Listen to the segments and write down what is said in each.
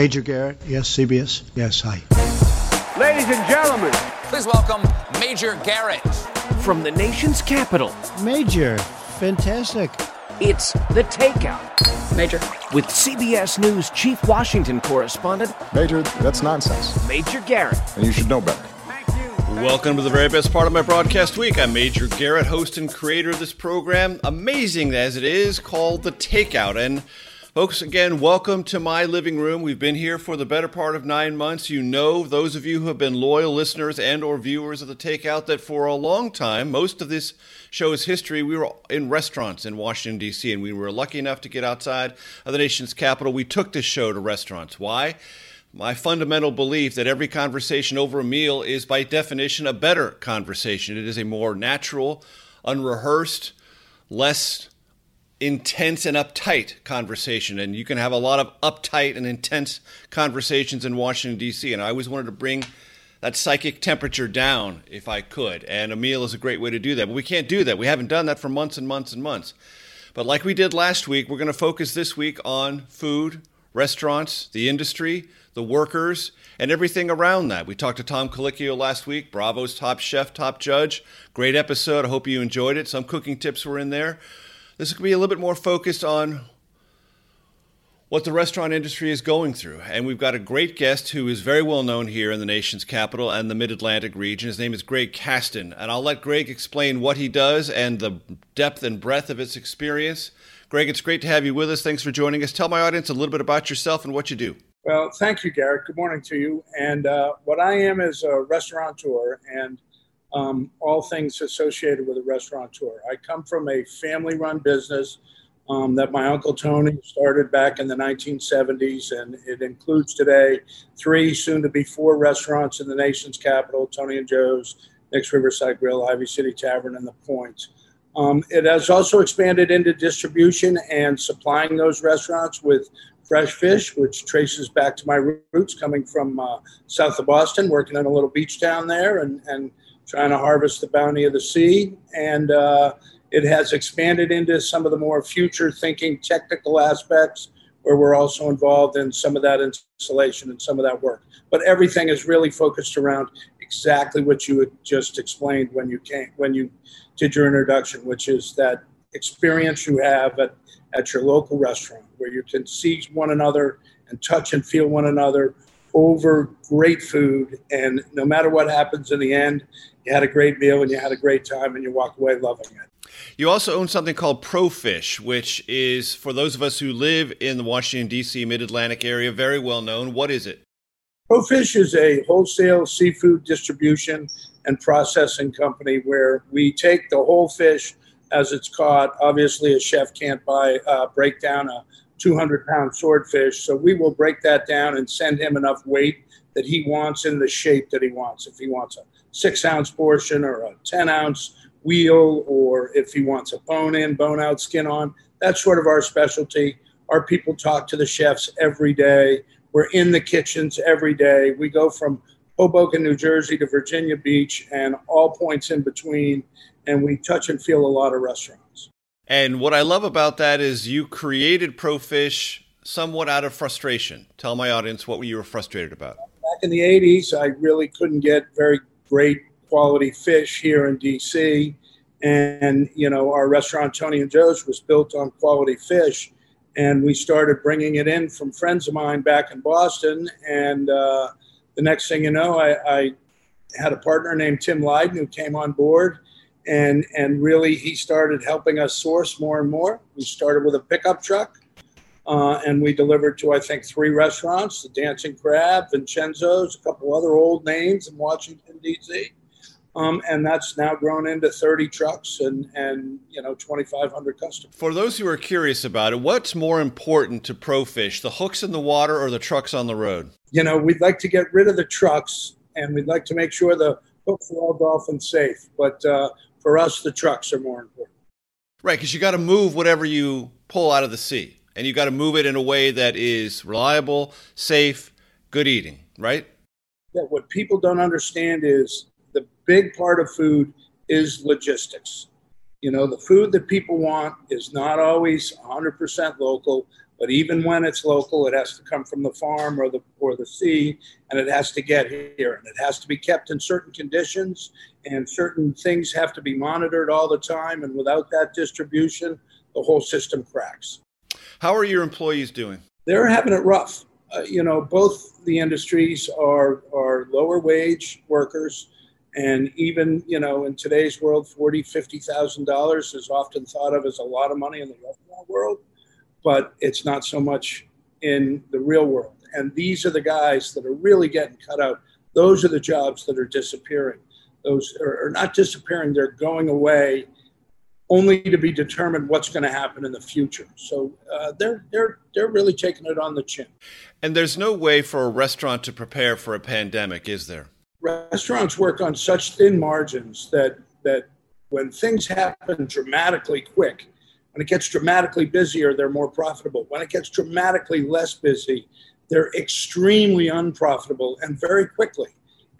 Major Garrett, yes, CBS, yes, hi. Ladies and gentlemen, Please welcome Major Garrett. from the nation's capital, Major, fantastic. it's The Takeout. Major. With CBS News Chief Washington correspondent, Major, that's nonsense, Major Garrett. and you should know better. Welcome to the very best part of my broadcast week. I'm Major Garrett, host and creator of this program, amazing as it is, called The Takeout. And folks, again, welcome to my living room. We've been here for the better part of nine months. You know, those of you who have been loyal listeners and or viewers of The Takeout, that for a long time, most of this show's history, we were in restaurants in Washington, D.C., and we were lucky enough to get outside of the nation's capital. We took this show to restaurants. Why? My fundamental belief that every conversation over a meal is, by definition, a better conversation. It is a more natural, unrehearsed, less intense and uptight conversation. And you can have a lot of uptight and intense conversations in Washington, D.C. And I always wanted to bring that psychic temperature down if I could. And a meal is a great way to do that. But we can't do that. We haven't done that for months and months and months. But like we did last week, we're going to focus this week on food, restaurants, the industry, the workers, and everything around that. We talked to Tom Colicchio last week, Bravo's top chef, top judge. Great episode. I hope you enjoyed it. Some cooking tips were in there. This will be a little bit more focused on what the restaurant industry is going through. And we've got a great guest who is very well known here in the nation's capital and the mid Atlantic region. His name is Greg Casten. And I'll let Greg explain what he does and the depth and breadth of his experience. Greg, it's great to have you with us. Thanks for joining us. Tell my audience a little bit about yourself and what you do. Well, thank you, Garrett. Good morning to you. And uh, what I am is a restaurateur and um, all things associated with a restaurateur. I come from a family run business um, that my uncle Tony started back in the 1970s, and it includes today three, soon to be four restaurants in the nation's capital Tony and Joe's, Nick's Riverside Grill, Ivy City Tavern, and The Point. Um, it has also expanded into distribution and supplying those restaurants with fresh fish, which traces back to my roots coming from uh, south of Boston, working in a little beach town there and, and trying to harvest the bounty of the sea. And uh, it has expanded into some of the more future thinking technical aspects where we're also involved in some of that installation and some of that work. But everything is really focused around exactly what you had just explained when you came when you did your introduction, which is that experience you have at, at your local restaurant where you can see one another and touch and feel one another over great food. And no matter what happens in the end, you had a great meal and you had a great time and you walk away loving it. You also own something called Profish, which is, for those of us who live in the Washington, D.C. mid Atlantic area, very well known. What is it? Profish is a wholesale seafood distribution and processing company where we take the whole fish as it's caught. Obviously, a chef can't buy uh, break down a 200 pound swordfish, so we will break that down and send him enough weight that he wants in the shape that he wants. If he wants a six ounce portion or a 10 ounce wheel, or if he wants a bone in, bone out, skin on, that's sort of our specialty. Our people talk to the chefs every day. We're in the kitchens every day. We go from Hoboken, New Jersey to Virginia Beach and all points in between, and we touch and feel a lot of restaurants. And what I love about that is you created Profish somewhat out of frustration. Tell my audience what you were frustrated about. Back in the 80s, I really couldn't get very great quality fish here in DC. And, you know, our restaurant, Tony and Joe's, was built on quality fish. And we started bringing it in from friends of mine back in Boston. And uh, the next thing you know, I, I had a partner named Tim Lydon who came on board. And, and really, he started helping us source more and more. We started with a pickup truck. Uh, and we delivered to, I think, three restaurants the Dancing Crab, Vincenzo's, a couple other old names in Washington, D.C. Um, and that's now grown into 30 trucks and, and you know 2,500 customers. For those who are curious about it, what's more important to ProFish, the hooks in the water or the trucks on the road? You know, we'd like to get rid of the trucks and we'd like to make sure the hooks are all dolphin safe. But uh, for us, the trucks are more important. Right, because you got to move whatever you pull out of the sea, and you got to move it in a way that is reliable, safe, good eating. Right? Yeah. What people don't understand is the big part of food is logistics. You know, the food that people want is not always 100% local, but even when it's local, it has to come from the farm or the or the sea, and it has to get here, and it has to be kept in certain conditions, and certain things have to be monitored all the time. And without that distribution, the whole system cracks. How are your employees doing? They're having it rough. Uh, you know, both the industries are are lower wage workers and even, you know, in today's world, forty, fifty thousand dollars is often thought of as a lot of money in the restaurant world, but it's not so much in the real world. And these are the guys that are really getting cut out. Those are the jobs that are disappearing. Those are, are not disappearing; they're going away, only to be determined what's going to happen in the future. So uh, they're they're they're really taking it on the chin. And there's no way for a restaurant to prepare for a pandemic, is there? restaurants work on such thin margins that that when things happen dramatically quick, when it gets dramatically busier, they're more profitable. When it gets dramatically less busy, they're extremely unprofitable and very quickly.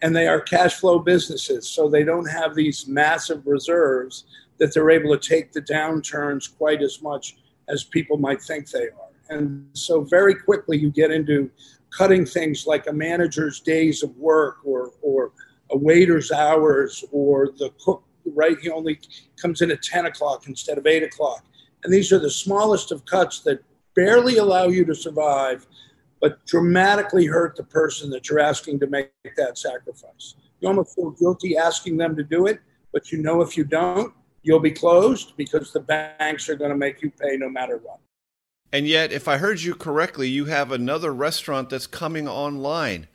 And they are cash flow businesses, so they don't have these massive reserves that they're able to take the downturns quite as much as people might think they are. And so very quickly you get into cutting things like a manager's days of work or, or a waiter's hours or the cook, right? He only comes in at 10 o'clock instead of 8 o'clock. And these are the smallest of cuts that barely allow you to survive, but dramatically hurt the person that you're asking to make that sacrifice. You almost feel guilty asking them to do it, but you know if you don't, you'll be closed because the banks are going to make you pay no matter what. And yet, if I heard you correctly, you have another restaurant that's coming online.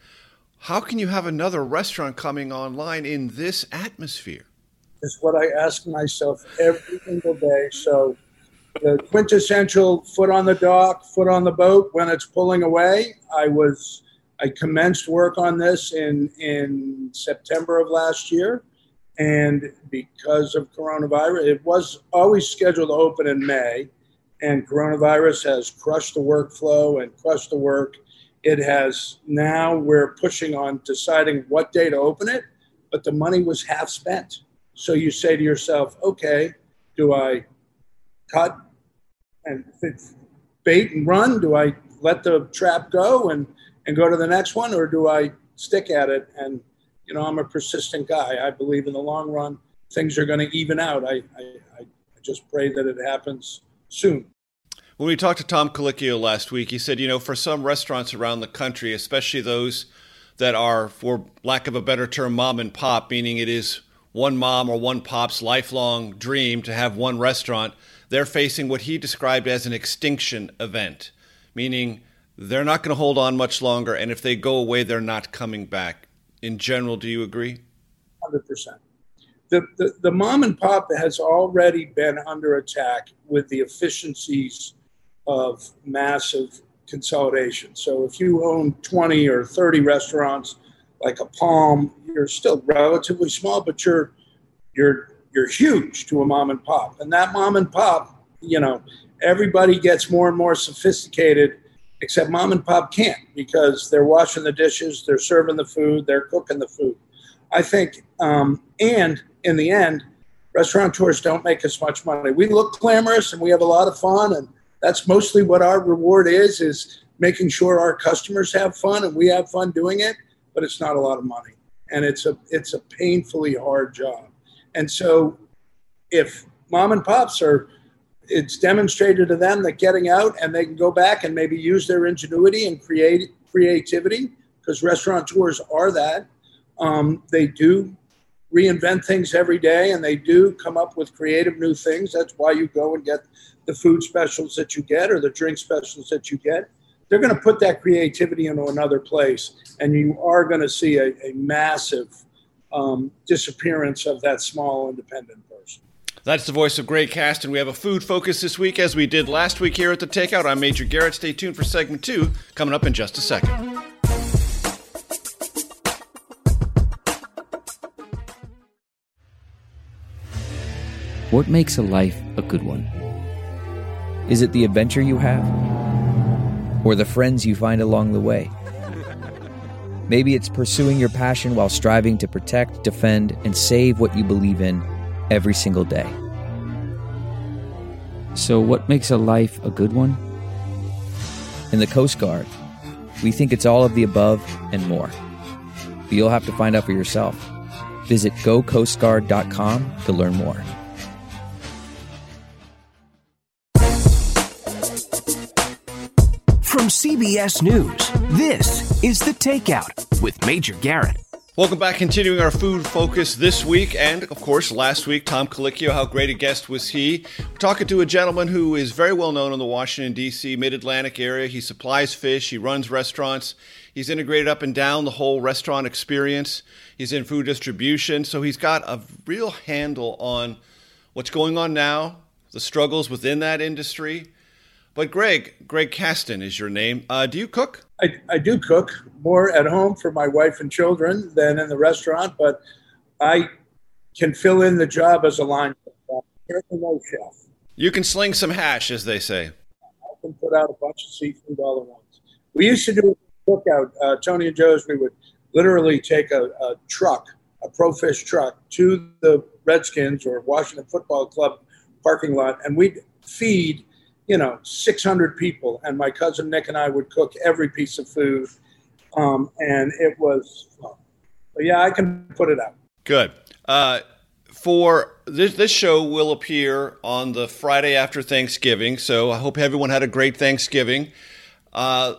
How can you have another restaurant coming online in this atmosphere? Is what I ask myself every single day. So, the quintessential foot on the dock, foot on the boat when it's pulling away. I was, I commenced work on this in in September of last year, and because of coronavirus, it was always scheduled to open in May and coronavirus has crushed the workflow and crushed the work. It has now we're pushing on deciding what day to open it, but the money was half spent. So you say to yourself, okay, do I cut and if it's bait and run? Do I let the trap go and, and go to the next one, or do I stick at it? And you know, I'm a persistent guy. I believe in the long run things are going to even out. I, I, I just pray that it happens soon. When we talked to Tom Colicchio last week, he said, you know, for some restaurants around the country, especially those that are, for lack of a better term, mom and pop, meaning it is one mom or one pop's lifelong dream to have one restaurant, they're facing what he described as an extinction event, meaning they're not going to hold on much longer, and if they go away, they're not coming back. In general, do you agree? 100%. The, the, the mom and pop has already been under attack with the efficiencies of massive consolidation. So if you own 20 or 30 restaurants like a Palm, you're still relatively small, but you're you're you're huge to a mom and pop. And that mom and pop, you know, everybody gets more and more sophisticated, except mom and pop can't because they're washing the dishes, they're serving the food, they're cooking the food. I think, um, and in the end, restaurateurs don't make as much money. We look glamorous and we have a lot of fun and that's mostly what our reward is is making sure our customers have fun and we have fun doing it but it's not a lot of money and it's a it's a painfully hard job and so if mom and pops are it's demonstrated to them that getting out and they can go back and maybe use their ingenuity and create creativity because restaurateurs are that um, they do reinvent things every day, and they do come up with creative new things. That's why you go and get the food specials that you get or the drink specials that you get. They're going to put that creativity into another place, and you are going to see a, a massive um, disappearance of that small independent person. That's the voice of Greg Cast, and We have a food focus this week, as we did last week here at the Takeout. I'm Major Garrett. Stay tuned for segment two, coming up in just a second. What makes a life a good one? Is it the adventure you have? Or the friends you find along the way? Maybe it's pursuing your passion while striving to protect, defend, and save what you believe in every single day. So, what makes a life a good one? In the Coast Guard, we think it's all of the above and more. But you'll have to find out for yourself. Visit gocoastguard.com to learn more. From CBS News, this is The Takeout with Major Garrett. Welcome back. Continuing our food focus this week, and of course, last week, Tom Colicchio. How great a guest was he? We're talking to a gentleman who is very well known in the Washington, D.C., mid Atlantic area. He supplies fish, he runs restaurants, he's integrated up and down the whole restaurant experience. He's in food distribution, so he's got a real handle on what's going on now, the struggles within that industry. But Greg, Greg Casten is your name. Uh, do you cook? I, I do cook more at home for my wife and children than in the restaurant, but I can fill in the job as a line chef. no chef. You can sling some hash, as they say. I can put out a bunch of seafood all at once. We used to do a cookout. Uh, Tony and Joe's, we would literally take a, a truck, a pro fish truck, to the Redskins or Washington Football Club parking lot, and we'd feed – you know, 600 people, and my cousin Nick and I would cook every piece of food, um, and it was. But yeah, I can put it out. Good. Uh, for this, this show will appear on the Friday after Thanksgiving, so I hope everyone had a great Thanksgiving. Uh,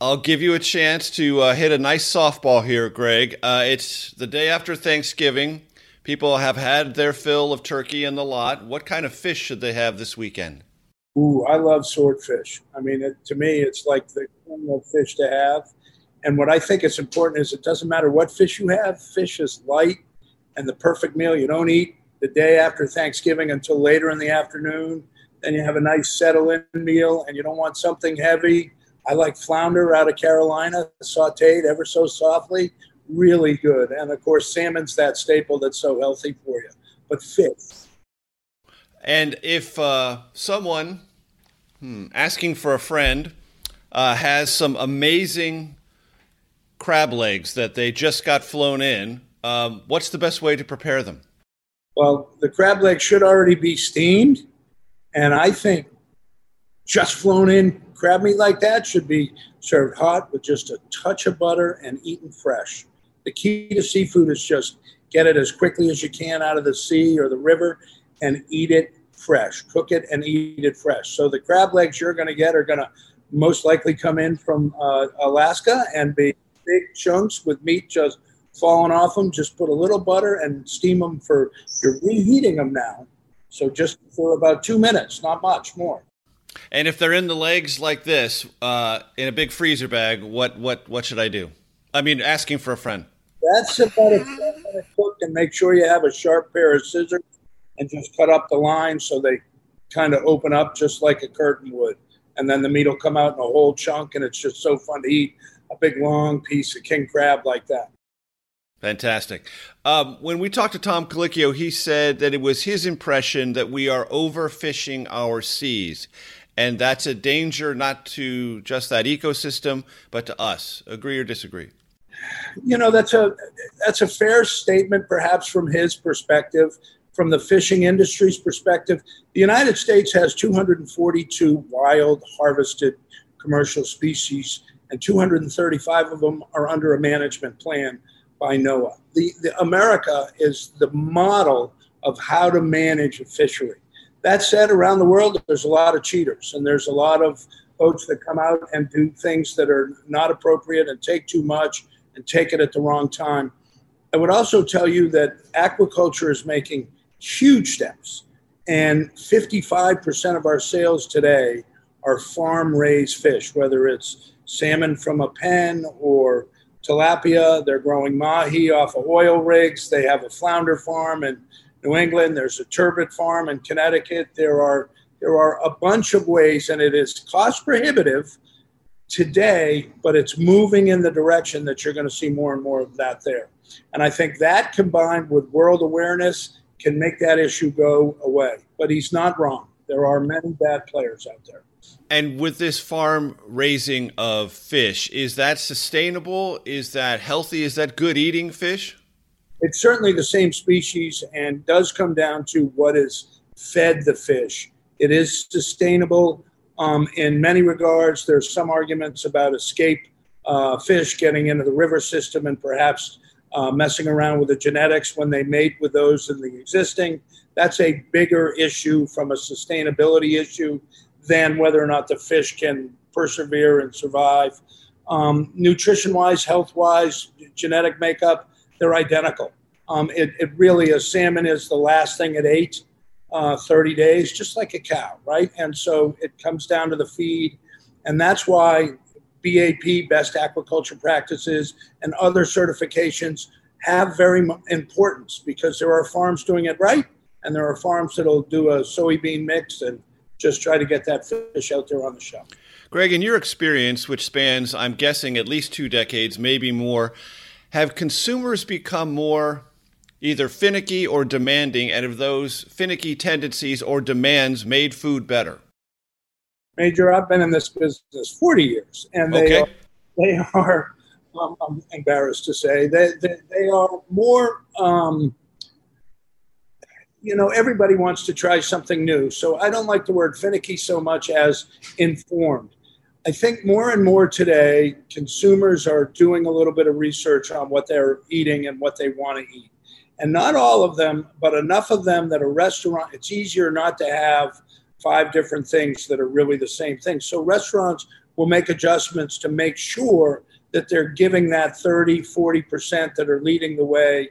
I'll give you a chance to uh, hit a nice softball here, Greg. Uh, it's the day after Thanksgiving. People have had their fill of turkey in the lot. What kind of fish should they have this weekend? Ooh, I love swordfish. I mean, it, to me, it's like the fish to have. And what I think is important is it doesn't matter what fish you have, fish is light and the perfect meal. You don't eat the day after Thanksgiving until later in the afternoon. Then you have a nice settle in meal and you don't want something heavy. I like flounder out of Carolina, sauteed ever so softly. Really good. And of course, salmon's that staple that's so healthy for you. But fish, and if uh, someone hmm, asking for a friend uh, has some amazing crab legs that they just got flown in, um, what's the best way to prepare them? Well, the crab legs should already be steamed. And I think just flown in crab meat like that should be served hot with just a touch of butter and eaten fresh. The key to seafood is just get it as quickly as you can out of the sea or the river and eat it fresh. Cook it and eat it fresh. So the crab legs you're going to get are going to most likely come in from uh, Alaska and be big chunks with meat just falling off them. Just put a little butter and steam them for. You're reheating them now, so just for about two minutes, not much more. And if they're in the legs like this, uh, in a big freezer bag, what what what should I do? I mean, asking for a friend. That's about a minute cook, and make sure you have a sharp pair of scissors and just cut up the line so they kind of open up just like a curtain would. And then the meat will come out in a whole chunk, and it's just so fun to eat a big long piece of king crab like that. Fantastic. Um, when we talked to Tom Colicchio, he said that it was his impression that we are overfishing our seas. And that's a danger not to just that ecosystem, but to us. Agree or disagree? You know, that's a that's a fair statement, perhaps from his perspective from the fishing industry's perspective, the United States has 242 wild harvested commercial species, and 235 of them are under a management plan by NOAA. The, the America is the model of how to manage a fishery. That said, around the world, there's a lot of cheaters, and there's a lot of folks that come out and do things that are not appropriate and take too much and take it at the wrong time I would also tell you that aquaculture is making huge steps, and 55% of our sales today are farm raised fish, whether it's salmon from a pen or tilapia. They're growing mahi off of oil rigs. They have a flounder farm in New England. There's a turbot farm in Connecticut. There are there are a bunch of ways, and it is cost prohibitive today, but it's moving in the direction that you're going to see more and more of that there. And I think that combined with world awareness can make that issue go away. But he's not wrong. There are many bad players out there. And with this farm raising of fish, is that sustainable? Is that healthy? Is that good eating fish? It's certainly the same species and does come down to what is fed the fish. It is sustainable um, in many regards. There's some arguments about escape uh, fish getting into the river system and perhaps uh, messing around with the genetics when they mate with those in the existing. That's a bigger issue from a sustainability issue than whether or not the fish can persevere and survive. Um, nutrition wise, health wise, genetic makeup, they're identical. Um, it, it, really is. Salmon is the last thing it ate uh, 30 days, just like a cow, right? And so it comes down to the feed. And that's why BAP, Best Aquaculture Practices, and other certifications have very importance because there are farms doing it right, and there are farms that'll do a soybean mix and just try to get that fish out there on the shelf. Greg, in your experience, which spans, I'm guessing, at least two decades, maybe more, have consumers become more either finicky or demanding, and have those finicky tendencies or demands made food better? Major, I've been in this business 40 years, and they okay. are, they are um, I'm embarrassed to say, they, they, they are more, um, you know, everybody wants to try something new. So I don't like the word finicky so much as informed. I think more and more today, consumers are doing a little bit of research on what they're eating and what they want to eat. And not all of them, but enough of them that a restaurant, it's easier not to have five different things that are really the same thing. So restaurants will make adjustments to make sure that they're giving that 30, 40% that are leading the way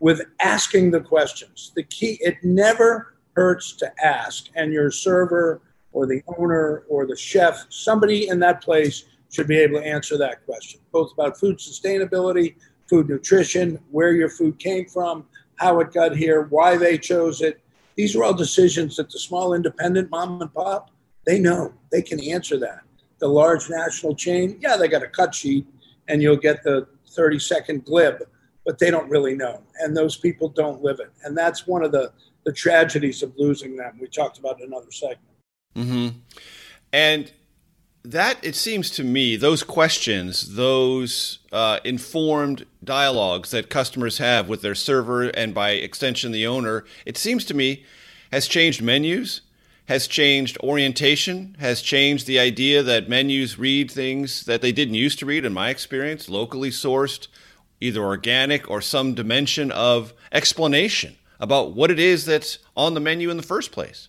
with asking the questions. The key, it never hurts to ask. And your server or the owner or the chef, somebody in that place should be able to answer that question, both about food sustainability, food nutrition, where your food came from, how it got here, why they chose it, these are all decisions that the small independent mom and pop, they know. They can answer that. The large national chain, yeah, they got a cut sheet and you'll get the 30 second glib, but they don't really know. And those people don't live it. And that's one of the, the tragedies of losing them. We talked about in another segment. Mm-hmm. And that it seems to me those questions those uh, informed dialogues that customers have with their server and by extension the owner it seems to me has changed menus has changed orientation has changed the idea that menus read things that they didn't used to read in my experience locally sourced either organic or some dimension of explanation about what it is that's on the menu in the first place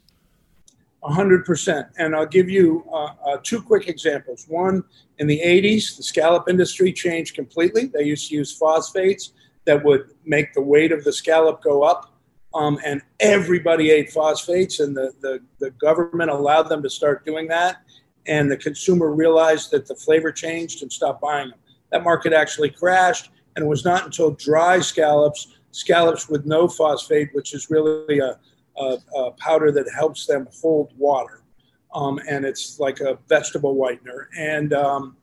100%. And I'll give you uh, uh, two quick examples. One, in the 80s, the scallop industry changed completely. They used to use phosphates that would make the weight of the scallop go up. Um, and everybody ate phosphates, and the, the, the government allowed them to start doing that. And the consumer realized that the flavor changed and stopped buying them. That market actually crashed, and it was not until dry scallops, scallops with no phosphate, which is really a a, a powder that helps them hold water. Um, and it's like a vegetable whitener. And um,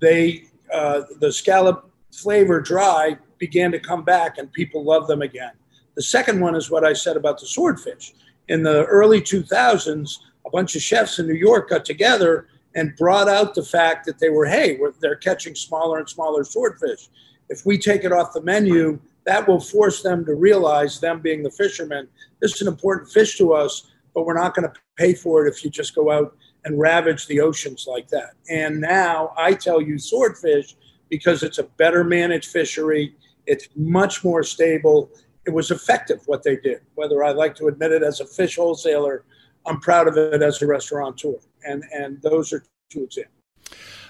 they, uh, the scallop flavor dry began to come back, and people love them again. The second one is what I said about the swordfish. In the early 2000s, a bunch of chefs in New York got together and brought out the fact that they were, hey, they're catching smaller and smaller swordfish. If we take it off the menu, that will force them to realize, them being the fishermen, this is an important fish to us, but we're not going to pay for it if you just go out and ravage the oceans like that. And now I tell you, swordfish, because it's a better managed fishery, it's much more stable. It was effective what they did. Whether I like to admit it as a fish wholesaler, I'm proud of it as a restaurateur. And and those are two examples.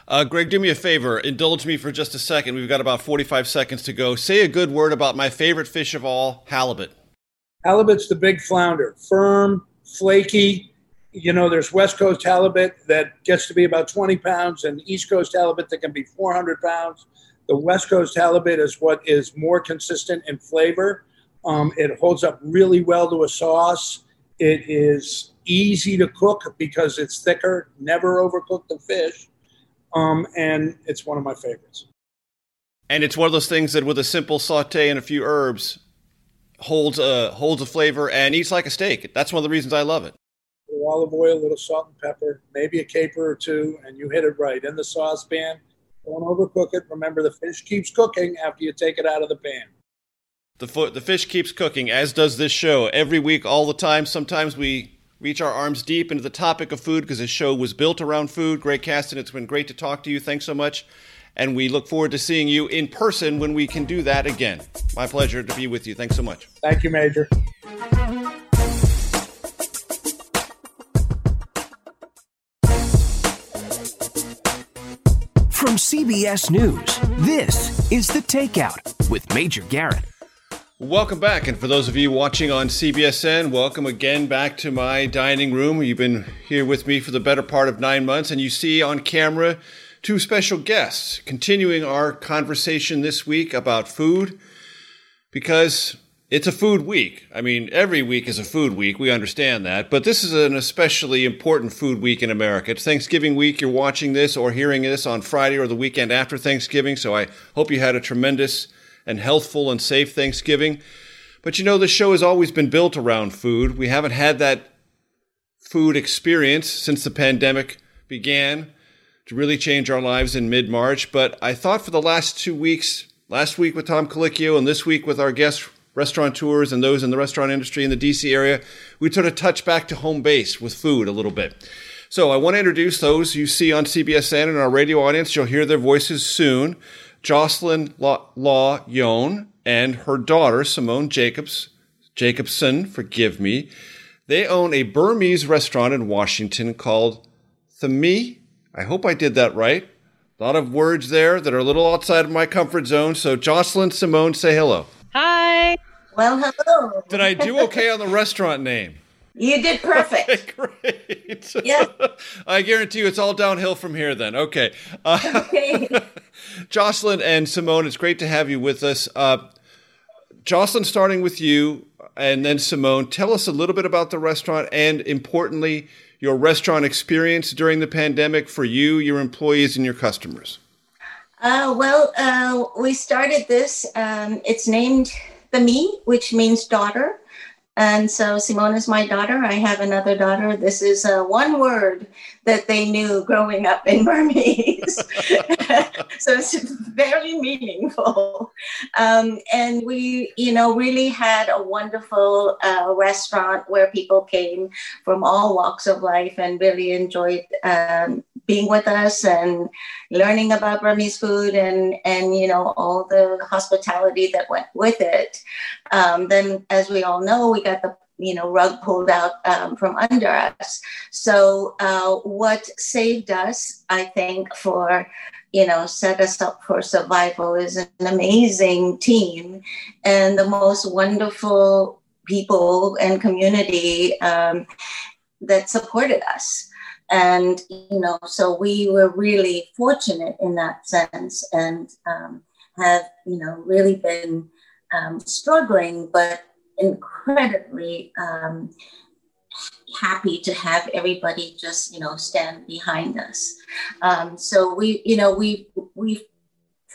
Uh, Greg, do me a favor. Indulge me for just a second. We've got about 45 seconds to go. Say a good word about my favorite fish of all, halibut. Halibut's the big flounder, firm, flaky. You know, there's West Coast halibut that gets to be about 20 pounds, and East Coast halibut that can be 400 pounds. The West Coast halibut is what is more consistent in flavor. Um, it holds up really well to a sauce. It is easy to cook because it's thicker, never overcook the fish. Um, and it's one of my favorites. And it's one of those things that with a simple saute and a few herbs holds a holds a flavor and eats like a steak. That's one of the reasons I love it. A little olive oil, a little salt and pepper, maybe a caper or two, and you hit it right in the saucepan. Don't overcook it. Remember, the fish keeps cooking after you take it out of the pan. The foot, the fish keeps cooking, as does this show. Every week, all the time. Sometimes we reach our arms deep into the topic of food because this show was built around food. Greg Casten, it's been great to talk to you. Thanks so much. And we look forward to seeing you in person when we can do that again. My pleasure to be with you. Thanks so much. Thank you, Major. From CBS News, this is The Takeout with Major Garrett. Welcome back. And for those of you watching on CBSN, welcome again back to my dining room. You've been here with me for the better part of nine months, and you see on camera two special guests continuing our conversation this week about food because it's a food week. I mean, every week is a food week. We understand that. But this is an especially important food week in America. It's Thanksgiving week. You're watching this or hearing this on Friday or the weekend after Thanksgiving. So I hope you had a tremendous and healthful and safe Thanksgiving. But you know, the show has always been built around food. We haven't had that food experience since the pandemic began to really change our lives in mid March. But I thought for the last two weeks, last week with Tom Colicchio and this week with our guests, restaurateurs and those in the restaurant industry in the DC area, we sort of touch back to home base with food a little bit. So I want to introduce those you see on CBSN and our radio audience. You'll hear their voices soon. Jocelyn Law, Law-Yone and her daughter, Simone Jacobs, Jacobson, forgive me. They own a Burmese restaurant in Washington called Thamee. I hope I did that right. A lot of words there that are a little outside of my comfort zone. So, Jocelyn, Simone, say hello. Hi. Well, hello. Did I do okay on the restaurant name? You did perfect. Okay, great. Yeah. I guarantee you it's all downhill from here then. Okay. Uh, Okay. Jocelyn and Simone, it's great to have you with us. Uh, Jocelyn, starting with you, and then Simone, tell us a little bit about the restaurant and, importantly, your restaurant experience during the pandemic for you, your employees, and your customers. Uh, well, uh, we started this. Um, it's named Thamee, which means daughter. And so Simone is my daughter. I have another daughter. This is uh, one word that they knew growing up in Burmese. so it's very meaningful. Um, and we, you know, really had a wonderful uh, restaurant where people came from all walks of life and really enjoyed um, being with us and learning about Burmese food and, and, you know, all the hospitality that went with it. Um, then, as we all know, we got the you know rug pulled out um, from under us. So uh, what saved us, I think, for you know set us up for survival is an amazing team and the most wonderful people and community um, that supported us and you know so we were really fortunate in that sense and um, have you know really been um, struggling, but incredibly um, happy to have everybody just you know stand behind us. Um, so we you know we we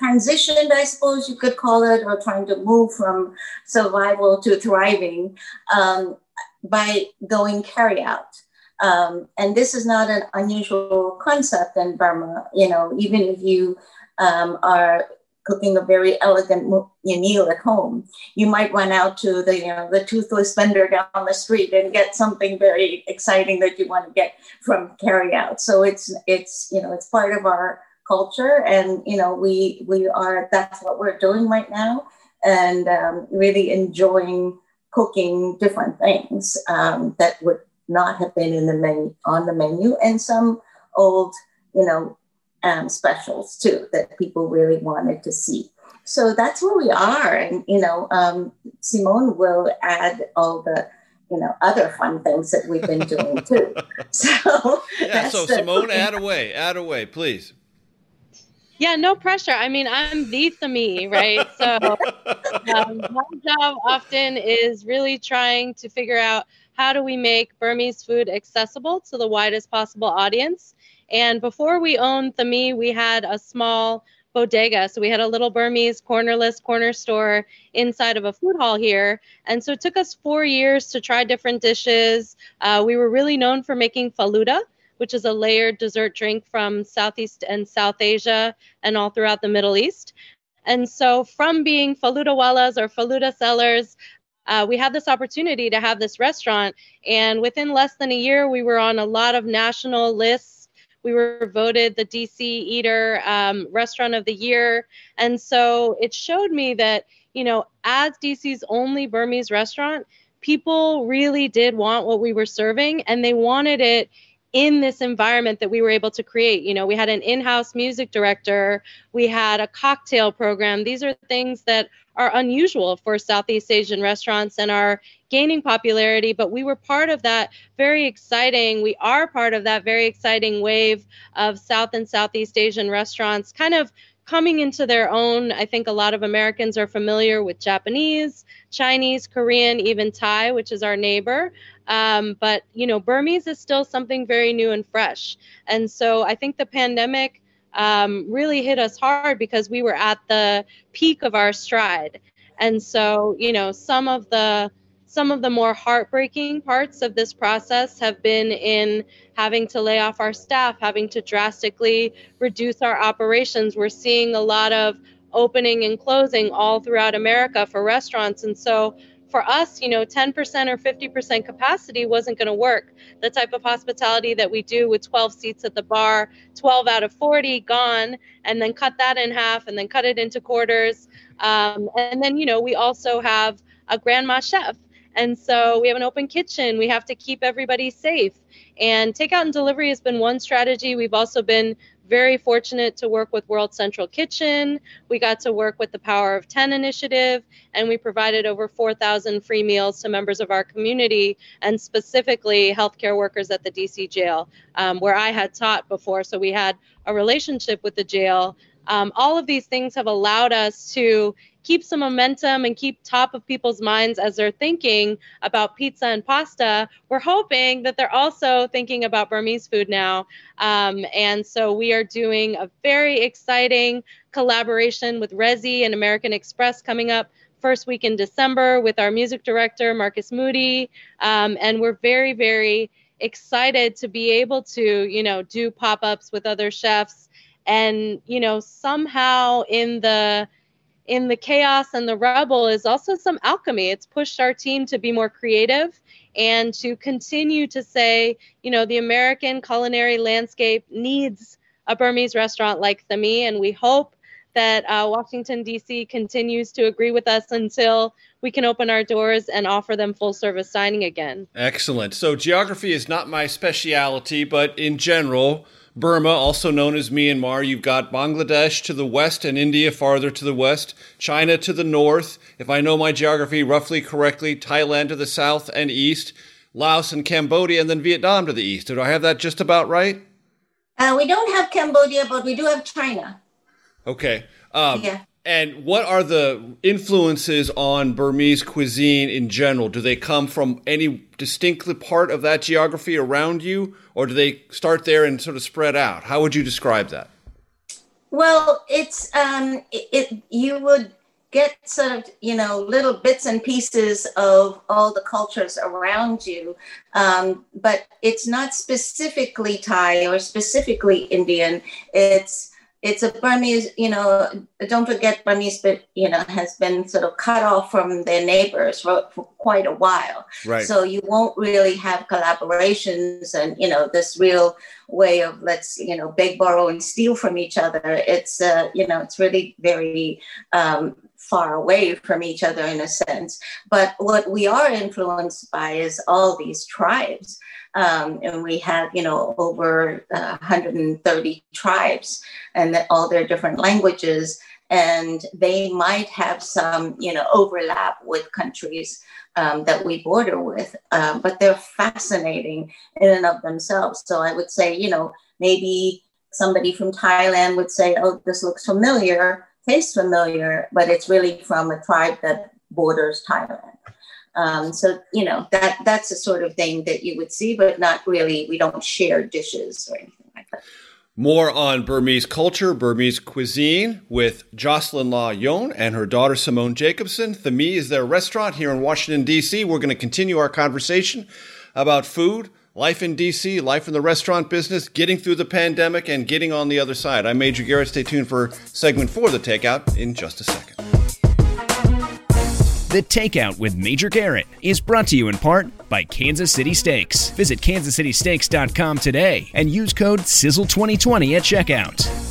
transitioned, I suppose you could call it, or trying to move from survival to thriving um, by going carry out. Um, and this is not an unusual concept in Burma. You know, even if you um, are cooking a very elegant meal at home, you might run out to the you know the toothless vendor down the street and get something very exciting that you want to get from carry out. So it's it's you know it's part of our culture, and you know we we are that's what we're doing right now, and um, really enjoying cooking different things um, that would not have been in the menu on the menu, and some old you know um, specials too that people really wanted to see. So that's where we are, and you know, um, Simone will add all the you know other fun things that we've been doing too. So yeah, so Simone, add away, add away, please. Yeah, no pressure. I mean, I'm the me, right? So um, my job often is really trying to figure out how do we make Burmese food accessible to the widest possible audience. And before we owned Me, we had a small bodega. So we had a little Burmese cornerless corner store inside of a food hall here. And so it took us four years to try different dishes. Uh, we were really known for making faluda, which is a layered dessert drink from Southeast and South Asia and all throughout the Middle East. And so from being faluda wallas or faluda sellers, uh, we had this opportunity to have this restaurant. And within less than a year, we were on a lot of national lists we were voted the DC Eater um, Restaurant of the Year. And so it showed me that, you know, as DC's only Burmese restaurant, people really did want what we were serving and they wanted it in this environment that we were able to create. You know, we had an in house music director, we had a cocktail program. These are things that are unusual for Southeast Asian restaurants and are gaining popularity. But we were part of that very exciting, we are part of that very exciting wave of South and Southeast Asian restaurants kind of coming into their own. I think a lot of Americans are familiar with Japanese, Chinese, Korean, even Thai, which is our neighbor. Um, but you know, Burmese is still something very new and fresh. And so I think the pandemic um, really hit us hard because we were at the peak of our stride. And so, you know, some of the some of the more heartbreaking parts of this process have been in having to lay off our staff, having to drastically reduce our operations. We're seeing a lot of opening and closing all throughout America for restaurants. And so for us, you know, 10% or 50% capacity wasn't going to work. The type of hospitality that we do with 12 seats at the bar, 12 out of 40 gone, and then cut that in half and then cut it into quarters. Um, and then, you know, we also have a grandma chef. And so we have an open kitchen. We have to keep everybody safe. And takeout and delivery has been one strategy. We've also been very fortunate to work with World Central Kitchen. We got to work with the Power of 10 initiative, and we provided over 4,000 free meals to members of our community and specifically healthcare workers at the DC jail, um, where I had taught before. So we had a relationship with the jail. Um, all of these things have allowed us to keep some momentum and keep top of people's minds as they're thinking about pizza and pasta. We're hoping that they're also thinking about Burmese food now. Um, and so we are doing a very exciting collaboration with Resy and American Express coming up first week in December with our music director, Marcus Moody. Um, and we're very, very excited to be able to, you know, do pop ups with other chefs and, you know, somehow in the in the chaos and the rubble is also some alchemy. It's pushed our team to be more creative and to continue to say, you know, the American culinary landscape needs a Burmese restaurant like Thamee, and we hope that uh, Washington, D.C. continues to agree with us until we can open our doors and offer them full service dining again. Excellent. So, geography is not my specialty, but in general, Burma, also known as Myanmar. You've got Bangladesh to the west and India farther to the west, China to the north. If I know my geography roughly correctly, Thailand to the south and east, Laos and Cambodia, and then Vietnam to the east. Do I have that just about right? Uh, we don't have Cambodia, but we do have China. Okay. Um, yeah. And what are the influences on Burmese cuisine in general? Do they come from any distinctly part of that geography around you, or do they start there and sort of spread out? How would you describe that? Well, it's um, it, it you would get sort of you know little bits and pieces of all the cultures around you um, but it's not specifically thai or specifically indian it's it's a Burmese, you know, don't forget Burmese, but you know, has been sort of cut off from their neighbors for, for quite a while. Right. So you won't really have collaborations and you know this real way of let's you know beg, borrow, and steal from each other. It's uh, you know, it's really very um, far away from each other in a sense. But what we are influenced by is all these tribes. Um, and we have, you know, over uh, 130 tribes and all their different languages. And they might have some, you know, overlap with countries um, that we border with, uh, but they're fascinating in and of themselves. So I would say, you know, maybe somebody from Thailand would say, oh, this looks familiar, tastes familiar, but it's really from a tribe that borders Thailand. Um, so you know that that's the sort of thing that you would see, but not really. We don't share dishes or anything like that. More on Burmese culture, Burmese cuisine with Jocelyn Law-Yone and her daughter Simone Jacobson. Thamee is their restaurant here in Washington, D.C. We're going to continue our conversation about food, life in D.C., life in the restaurant business, getting through the pandemic, and getting on the other side. I'm Major Garrett. Stay tuned for segment four of the takeout in just a second. The Takeout with Major Garrett is brought to you in part by Kansas City Steaks. Visit kansascitysteaks.com today and use code SIZZLE2020 at checkout.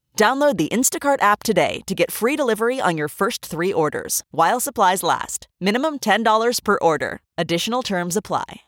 Download the Instacart app today to get free delivery on your first three orders while supplies last. Minimum $10 per order. Additional terms apply.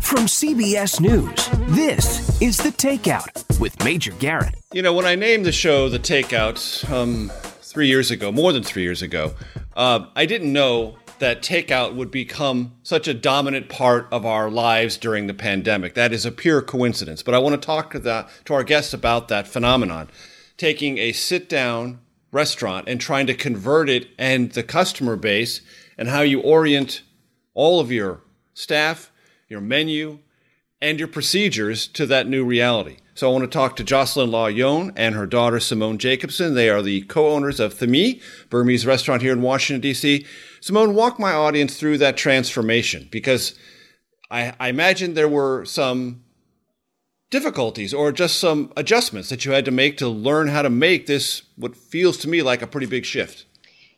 From CBS News, this is The Takeout with Major Garrett. You know, when I named the show The Takeout um, three years ago, more than three years ago, uh, I didn't know that takeout would become such a dominant part of our lives during the pandemic. That is a pure coincidence. But I want to talk to, the, to our guests about that phenomenon. Taking a sit down restaurant and trying to convert it and the customer base and how you orient all of your staff your menu, and your procedures to that new reality. So I want to talk to Jocelyn Law-Yone and her daughter Simone Jacobson. They are the co-owners of Thamee, Burmese restaurant here in Washington, D.C. Simone, walk my audience through that transformation because I, I imagine there were some difficulties or just some adjustments that you had to make to learn how to make this what feels to me like a pretty big shift.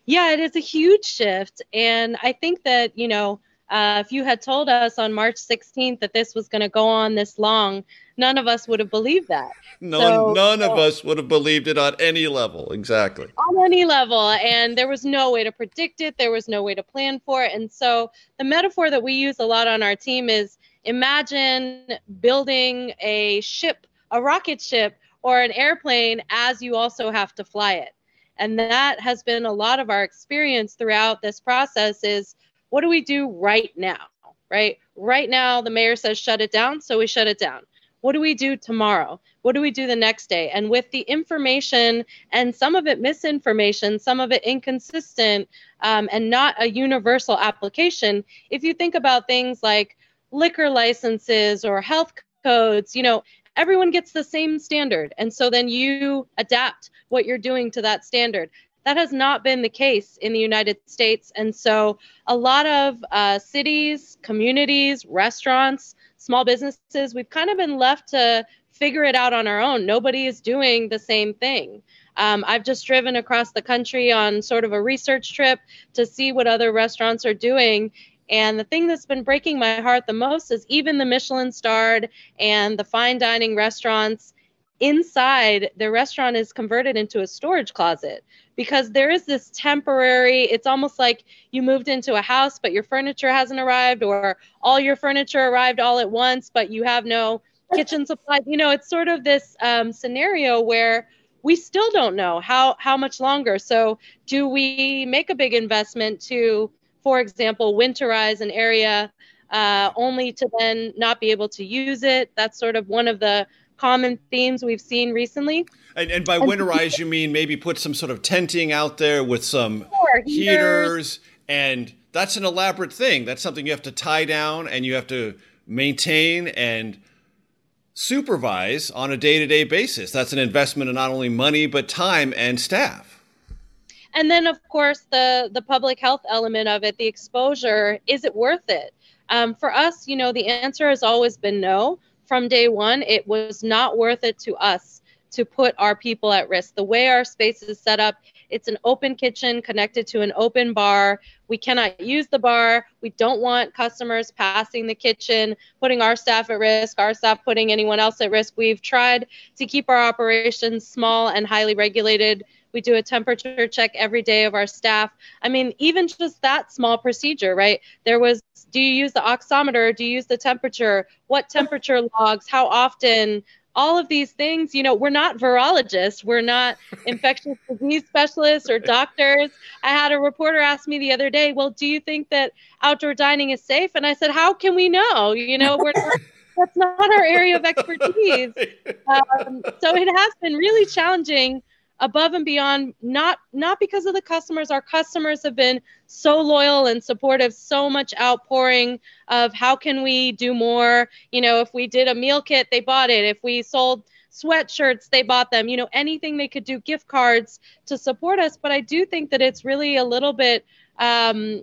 Yeah, it is a huge shift. And I think that, you know, uh, if you had told us on March 16th that this was going to go on this long, none of us would have believed that. None, so, none of us would have believed it on any level. Exactly. On any level. And there was no way to predict it, there was no way to plan for it. And so the metaphor that we use a lot on our team is imagine building a ship, a rocket ship, or an airplane as you also have to fly it. And that has been a lot of our experience throughout this process is what do we do right now? Right? Right now, the mayor says shut it down, so we shut it down. What do we do tomorrow? What do we do the next day? And with the information and some of it misinformation, some of it inconsistent, um, and not a universal application, if you think about things like liquor licenses or health codes, you know, everyone gets the same standard. And so then you adapt what you're doing to that standard. That has not been the case in the United States. And so a lot of uh, cities, communities, restaurants, small businesses, we've kind of been left to figure it out on our own. Nobody is doing the same thing. Um, I've just driven across the country on sort of a research trip to see what other restaurants are doing. And the thing that's been breaking my heart the most is even the Michelin starred and the fine dining restaurants inside the restaurant is converted into a storage closet because there is this temporary it's almost like you moved into a house but your furniture hasn't arrived or all your furniture arrived all at once but you have no kitchen supplies you know it's sort of this um, scenario where we still don't know how how much longer. So do we make a big investment to for example winterize an area uh, only to then not be able to use it? That's sort of one of the common themes we've seen recently. And, and by winterize, you mean maybe put some sort of tenting out there with some sure, heaters. heaters, and that's an elaborate thing. That's something you have to tie down and you have to maintain and supervise on a day to day basis. That's an investment in not only money, but time and staff. And then, of course, the, the public health element of it, the exposure, is it worth it? Um, for us, you know, the answer has always been no. From day one, it was not worth it to us to put our people at risk. The way our space is set up, it's an open kitchen connected to an open bar. We cannot use the bar. We don't want customers passing the kitchen, putting our staff at risk, our staff putting anyone else at risk. We've tried to keep our operations small and highly regulated. We do a temperature check every day of our staff. I mean, even just that small procedure, right? There was do you use the oximeter? Do you use the temperature? What temperature logs? How often? all of these things, you know, we're not virologists, we're not infectious disease specialists or doctors. I had a reporter ask me the other day, well, do you think that outdoor dining is safe? And I said, how can we know? You know, we're not, that's not our area of expertise. Um, so it has been really challenging above and beyond not not because of the customers. Our customers have been so loyal and supportive so much outpouring of how can we do more? You know if we did a meal kit they bought it. If we sold sweatshirts they bought them. You know anything they could do gift cards to support us. But i do think that it's really a little bit um,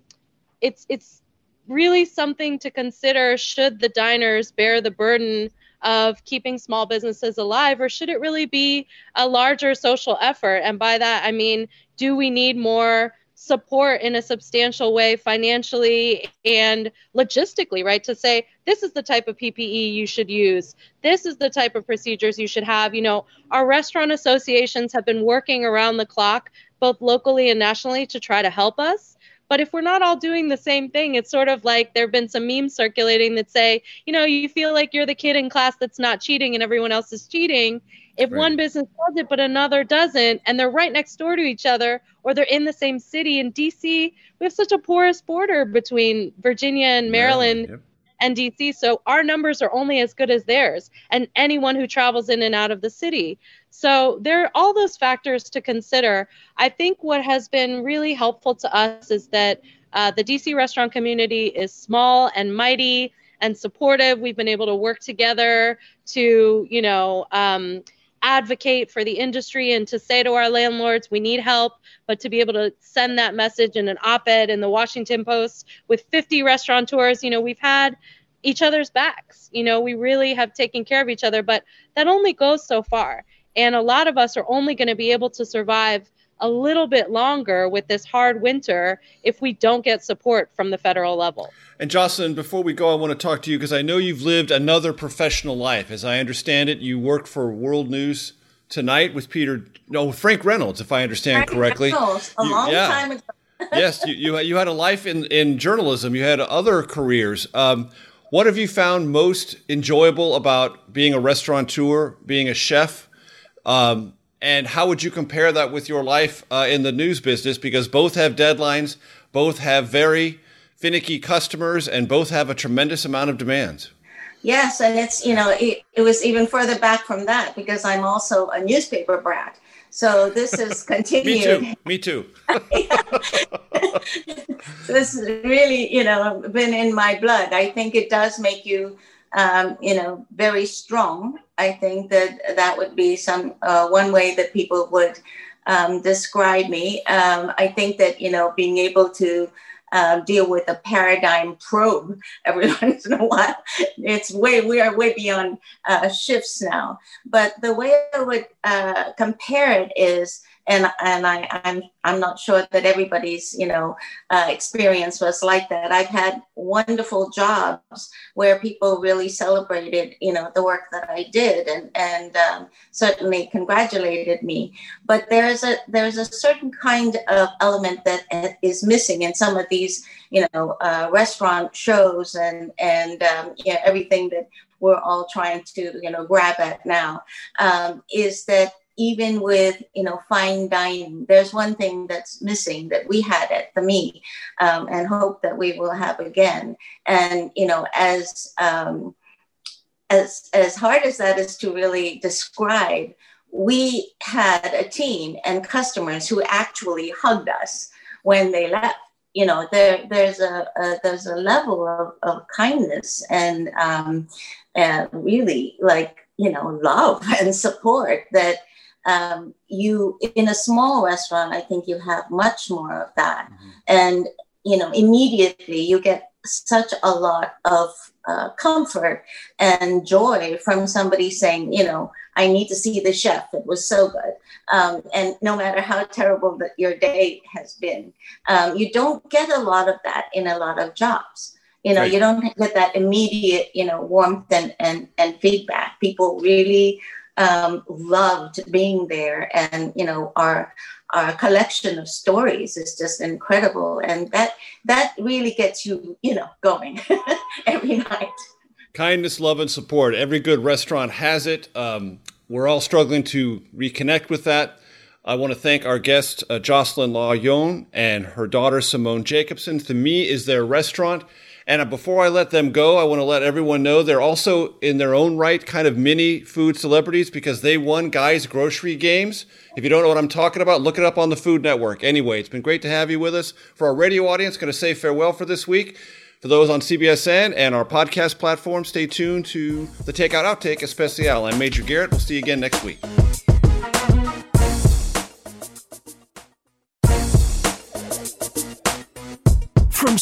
it's it's really something to consider should the diners bear the burden of keeping small businesses alive, or should it really be a larger social effort? And by that, I mean, do we need more support in a substantial way financially and logistically, right? To say, this is the type of PPE you should use, this is the type of procedures you should have. You know, our restaurant associations have been working around the clock, both locally and nationally, to try to help us. But if we're not all doing the same thing, it's sort of like there have been some memes circulating that say, you know, you feel like you're the kid in class that's not cheating and everyone else is cheating. If right. one business does it but another doesn't, and they're right next door to each other, or they're in the same city in DC, we have such a porous border between Virginia and Maryland. Maryland yep and DC. So our numbers are only as good as theirs and anyone who travels in and out of the city. So there are all those factors to consider. I think what has been really helpful to us is that uh, the DC restaurant community is small and mighty and supportive. We've been able to work together to, you know, um, advocate for the industry and to say to our landlords, we need help, but to be able to send that message in an op ed in the Washington Post with 50 restaurateurs, you know, we've had each other's backs. You know, we really have taken care of each other, but that only goes so far. And a lot of us are only going to be able to survive a little bit longer with this hard winter if we don't get support from the federal level. And Jocelyn, before we go, I want to talk to you because I know you've lived another professional life. As I understand it, you work for World News Tonight with Peter, no, Frank Reynolds, if I understand Frank correctly. Reynolds, a you, long yeah. time ago. yes, you, you, you had a life in, in journalism. You had other careers. Um, what have you found most enjoyable about being a restaurateur, being a chef? Um, and how would you compare that with your life uh, in the news business? Because both have deadlines, both have very finicky customers, and both have a tremendous amount of demands. Yes, and it's, you know, it, it was even further back from that because I'm also a newspaper brat. So this is continued. Me too. Me too. this is really, you know, been in my blood. I think it does make you, um, you know, very strong. I think that that would be some uh, one way that people would um, describe me. Um, I think that you know, being able to uh, deal with a paradigm probe every once in a while. It's way we are way beyond uh, shifts now. But the way I would uh, compare it is and and I I'm I'm not sure that everybody's you know uh, experience was like that. I've had wonderful jobs where people really celebrated you know the work that I did and and um, certainly congratulated me. But there's a there's a certain kind of element that is missing in some of these you know uh, restaurant shows and and um, yeah, everything that we're all trying to you know grab at now um, is that even with you know fine dining there's one thing that's missing that we had at Thamee um, and hope that we will have again. And you know as um, as as hard as that is to really describe we had a team and customers who actually hugged us when they left. You know, there there's a, a there's a level of, of kindness and um, and really like you know love and support that um, you in a small restaurant i think you have much more of that. Mm-hmm. and you know immediately you get such a lot of uh, comfort and joy from somebody saying you know i need to see the chef. It was so good. Um, and no matter how terrible that your day has been um, you don't get a lot of that in a lot of jobs. You know right. you don't get that immediate you know warmth and and, and feedback. People really um, loved being there. And you know our our collection of stories is just incredible. And that that really gets you you know going every night. Kindness love and support. Every good restaurant has it. Um, we're all struggling to reconnect with that. I want to thank our guest, uh, Jocelyn Law-Yone, and her daughter, Simone Jacobson. Thamee, is their restaurant. And before I let them go, I want to let everyone know they're also in their own right kind of mini food celebrities because they won Guys Grocery Games. If you don't know what I'm talking about, look it up on the Food Network. Anyway, it's been great to have you with us. For our radio audience, going to say farewell for this week. For those on CBSN and our podcast platform, stay tuned to the Takeout Outtake Especial. I'm Major Garrett. We'll see you again next week.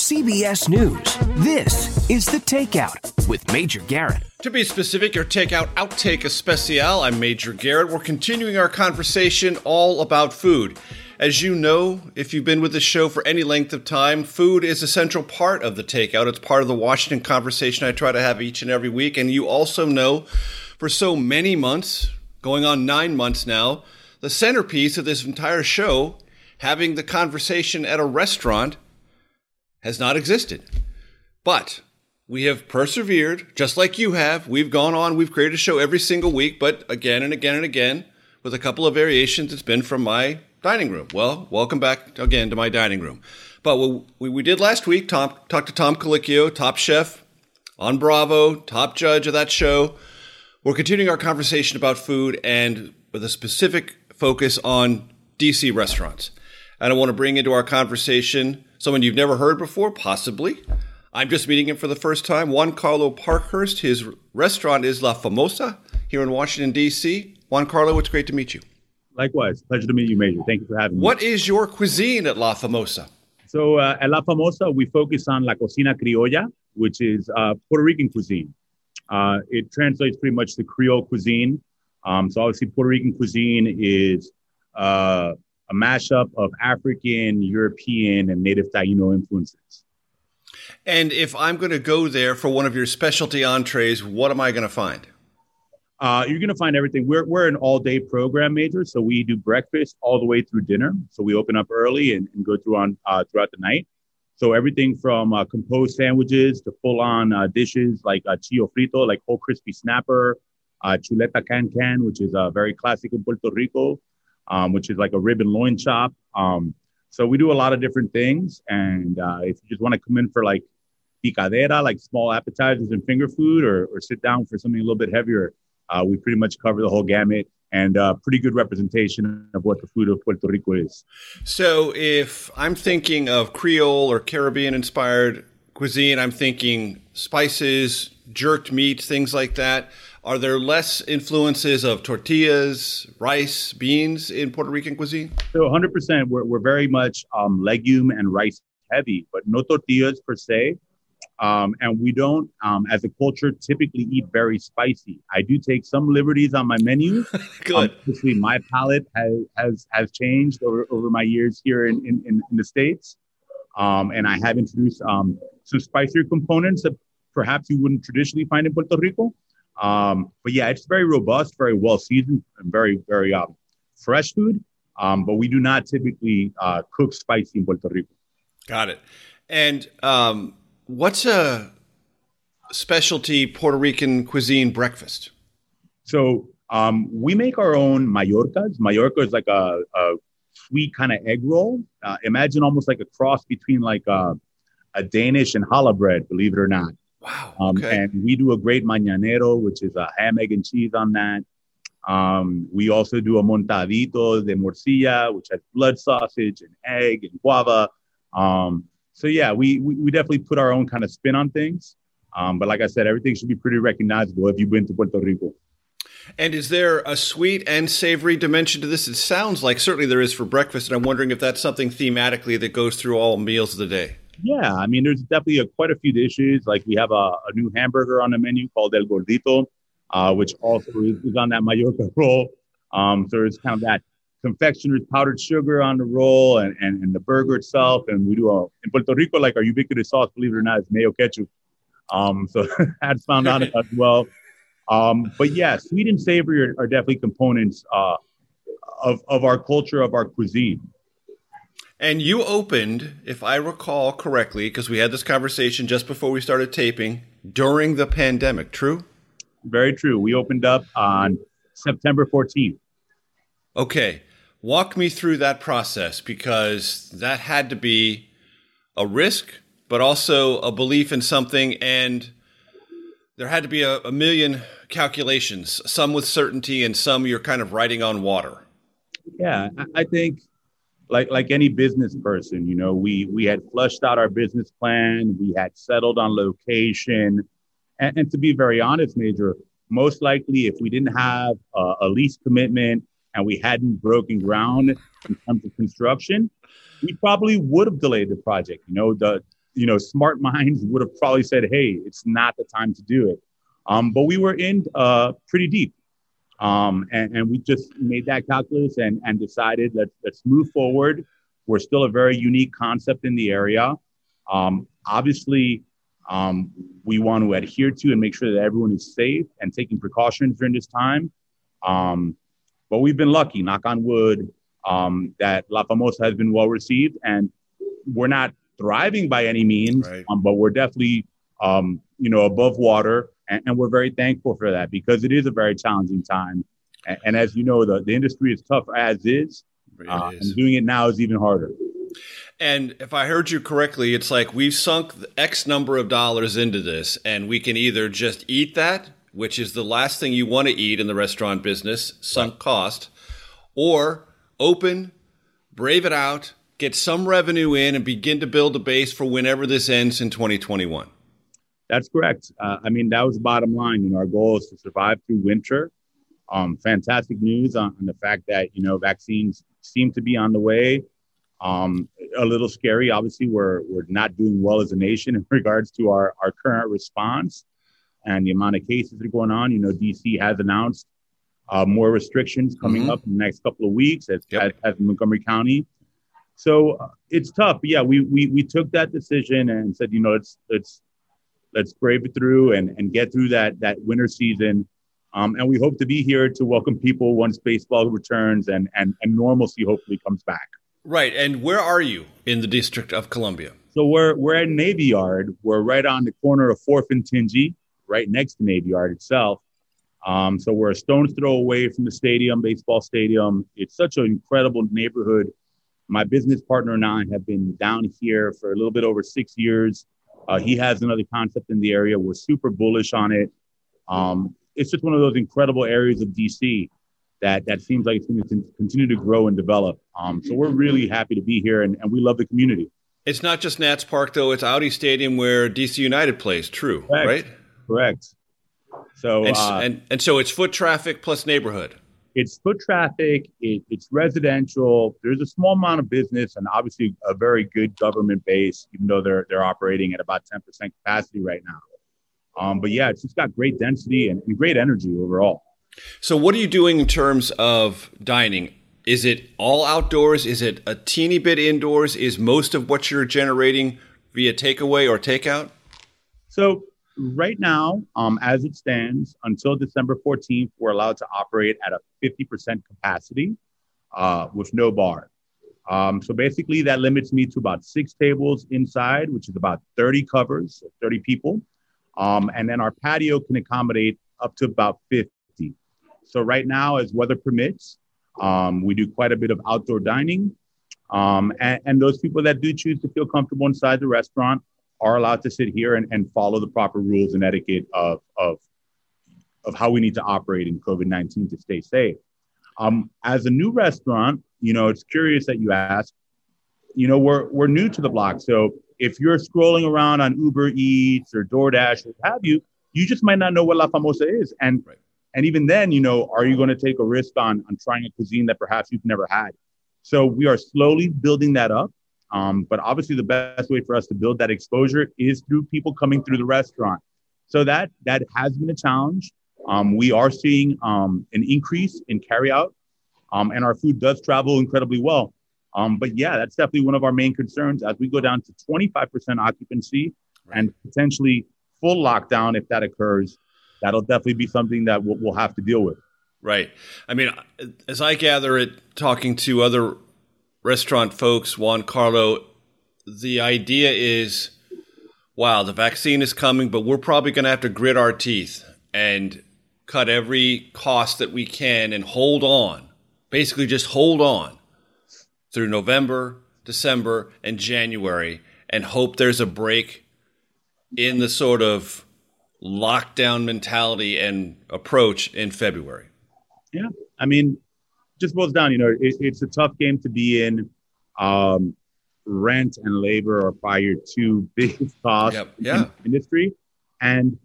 CBS News, this is The Takeout with Major Garrett. To be specific, your Takeout Outtake Especial. I'm Major Garrett. We're continuing our conversation all about food. As you know, if you've been with the show for any length of time, food is a central part of the takeout. It's part of the Washington conversation I try to have each and every week. And you also know for so many months, going on nine months now, the centerpiece of this entire show, having the conversation at a restaurant, has not existed. But we have persevered, just like you have. We've gone on, we've created a show every single week, but again and again and again, with a couple of variations, it's been from my dining room. Well, welcome back again to my dining room. But what we, did last week, Tom, talked to Tom Colicchio, top chef on Bravo, top judge of that show. We're continuing our conversation about food and with a specific focus on DC restaurants. And I want to bring into our conversation Someone you've never heard before, possibly. I'm just meeting him for the first time. Juan Carlo Parkhurst. His restaurant is La Famosa here in Washington, D.C. Juan Carlo, it's great to meet you. Likewise. Pleasure to meet you, Major. Thank you for having me. What is your cuisine at La Famosa? So, uh, at La Famosa, we focus on La Cocina Criolla, which is uh, Puerto Rican cuisine. Uh, it translates pretty much to Creole cuisine. Um, so, obviously, Puerto Rican cuisine is uh, a mashup of African, European, and native Taino influences. And if I'm going to go there for one of your specialty entrees, what am I going to find? Uh, you're going to find everything. We're, we're an all day program major, so we do breakfast all the way through dinner. So we open up early and, and go through on uh, throughout the night. So everything from uh, composed sandwiches to full on uh, dishes like uh, chillo frito, like whole crispy snapper, uh, chuleta can can, which is uh, very classic in Puerto Rico, um, which is like a rib and loin chop. Um, so we do a lot of different things. And uh, if you just want to come in for like picadera, like small appetizers and finger food, or, or sit down for something a little bit heavier, uh, we pretty much cover the whole gamut and uh, pretty good representation of what the food of Puerto Rico is. So if I'm thinking of Creole or Caribbean inspired cuisine, I'm thinking spices, jerked meat, things like that. Are there less influences of tortillas, rice, beans in Puerto Rican cuisine? So 100%. We're, we're very much um, legume and rice heavy, but no tortillas per se. Um, and we don't, um, as a culture, typically eat very spicy. I do take some liberties on my menu. Good. Um, obviously, my palate has has has changed over, over my years here in, in, in the States. Um, and I have introduced um, some spicier components that perhaps you wouldn't traditionally find in Puerto Rico. Um, but yeah, it's very robust, very well seasoned, and very, very um, fresh food. Um, but we do not typically uh, cook spicy in Puerto Rico. Got it. And um, what's a specialty Puerto Rican cuisine breakfast? So um, we make our own Mallorcas. Mallorca is like a, a sweet kind of egg roll. Uh, imagine almost like a cross between like a, a Danish and challah bread, believe it or not. Wow. Um, okay. And we do a great mañanero, which is a ham, egg, and cheese on that. Um, we also do a montadito de morcilla, which has blood sausage and egg and guava. Um, so yeah, we, we, we definitely put our own kind of spin on things. Um, but like I said, everything should be pretty recognizable if you've been to Puerto Rico. And is there a sweet and savory dimension to this? It sounds like certainly there is for breakfast, and I'm wondering if that's something thematically that goes through all meals of the day. Yeah, I mean, there's definitely a, quite a few dishes. Like we have a, a, new hamburger on the menu called El Gordito, uh, which also is, on that Mallorca roll. Um, so it's kind of that confectioner's powdered sugar on the roll and, and, and the burger itself. And we do a, in Puerto Rico, like our ubiquitous sauce, believe it or not, is mayo ketchup. Um, so that's found out as well. Um, but yeah, sweet and savory are, are definitely components uh, of, of our culture, of our cuisine. And you opened, if I recall correctly, because we had this conversation just before we started taping during the pandemic, true? Very true. We opened up on September 14th. Okay. Walk me through that process because that had to be a risk, but also a belief in something. And there had to be a, a million calculations, some with certainty and some you're kind of riding on water. Yeah, I think like like any business person, you know, we we had flushed out our business plan, we had settled on location, and, and to be very honest, Major, most likely if we didn't have a, a lease commitment and we hadn't broken ground in terms of construction, we probably would have delayed the project. You know, the you know smart minds would have probably said, "Hey, it's not the time to do it." Um, but we were in uh, pretty deep. Um, and, and, we just made that calculus and, and decided let's, let's move forward. We're still a very unique concept in the area. Um, obviously, um, we want to adhere to and make sure that everyone is safe and taking precautions during this time. Um, but we've been lucky, knock on wood, um, that La Famosa has been well received. And we're not thriving by any means, right. Um, but we're definitely, you know, above water and, and, we're very thankful for that because it is a very challenging time. And, and as you know, the, the industry is tough as is, uh, is. and doing it now is even harder. And if I heard you correctly, it's like we've sunk X number of dollars into this, and we can either just eat that, which is the last thing you want to eat in the restaurant business, sunk right. cost, or open, brave it out, get some revenue in, and begin to build a base for whenever this ends in 2021. That's correct. Uh, I mean, that was the bottom line. You know, our goal is to survive through winter. Um, fantastic news on, on, the fact that you know vaccines seem to be on the way. Um, a little scary. Obviously, we're we're not doing well as a nation in regards to our our current response and the amount of cases that are going on. You know, DC has announced uh, more restrictions coming mm-hmm. up in the next couple of weeks, as, yep. as, as Montgomery County. So uh, it's tough. But yeah, we, we we took that decision and said, you know, let's let's let's brave it through and, and get through that that winter season. Um, and we hope to be here to welcome people once baseball returns and, and, and normalcy hopefully comes back. Right. And where are you in the District of Columbia? So we're we're at Navy Yard. We're right on the corner of Fourth and Tingey, right next to Navy Yard itself. Um, so we're a stone's throw away from the stadium, baseball stadium. It's such an incredible neighborhood. My business partner and I have been down here for a little bit over six years. Uh, he has another concept in the area. We're super bullish on it. Um, it's just one of those incredible areas of DC that that seems like it's going to continue to grow and develop. Um, so we're really happy to be here, and, and we love the community. It's not just Nats Park though; it's Audi Stadium where DC United plays. True, Correct. right? Correct. So and, uh, and and so it's foot traffic plus neighborhood it's foot traffic, it, it's residential. There's a small amount of business and obviously a very good government base, even though they're they're operating at about 10% capacity right now. Um, but yeah, it's just got great density and, and great energy overall. So, what are you doing in terms of dining? Is it all outdoors? Is it a teeny bit indoors? Is most of what you're generating via takeaway or takeout? So, right now, um, as it stands, until December 14th, we're allowed to operate at a 50% capacity uh, with no bar. Um, so basically, that limits me to about six tables inside, which is about 30 covers, 30 people. Um, and then our patio can accommodate up to about 50. So right now, as weather permits, um, we do quite a bit of outdoor dining. Um, and, and, those people that do choose to feel comfortable inside the restaurant are allowed to sit here and, and follow the proper rules and etiquette of, of, of how we need to operate in COVID 19 to stay safe. Um, as a new restaurant, you know, it's curious that you ask. You know, we're, we're new to the block. So if you're scrolling around on Uber Eats or DoorDash or what have you, you just might not know what La Famosa is. And right. and even then, you know, are you going to take a risk on on trying a cuisine that perhaps you've never had? So we are slowly building that up. Um, but obviously, the best way for us to build that exposure is through people coming through the restaurant. So that that has been a challenge. Um, we are seeing um, an increase in carryout, um, and our food does travel incredibly well. Um, but yeah, that's definitely one of our main concerns as we go down to 25% occupancy right. and potentially full lockdown if that occurs. That'll definitely be something that we'll, we'll have to deal with. Right. I mean, as I gather it, talking to other restaurant folks, Juan Carlo, the idea is wow, the vaccine is coming, but we're probably going to have to grit our teeth and cut every cost that we can and hold on. Basically, just hold on through November, December, and January and hope there's a break in the sort of lockdown mentality and approach in February. Yeah. I mean, just boils down, you know, it, it's a tough game to be in. Um, rent and labor are probably your two biggest costs yep. yeah. in the industry. And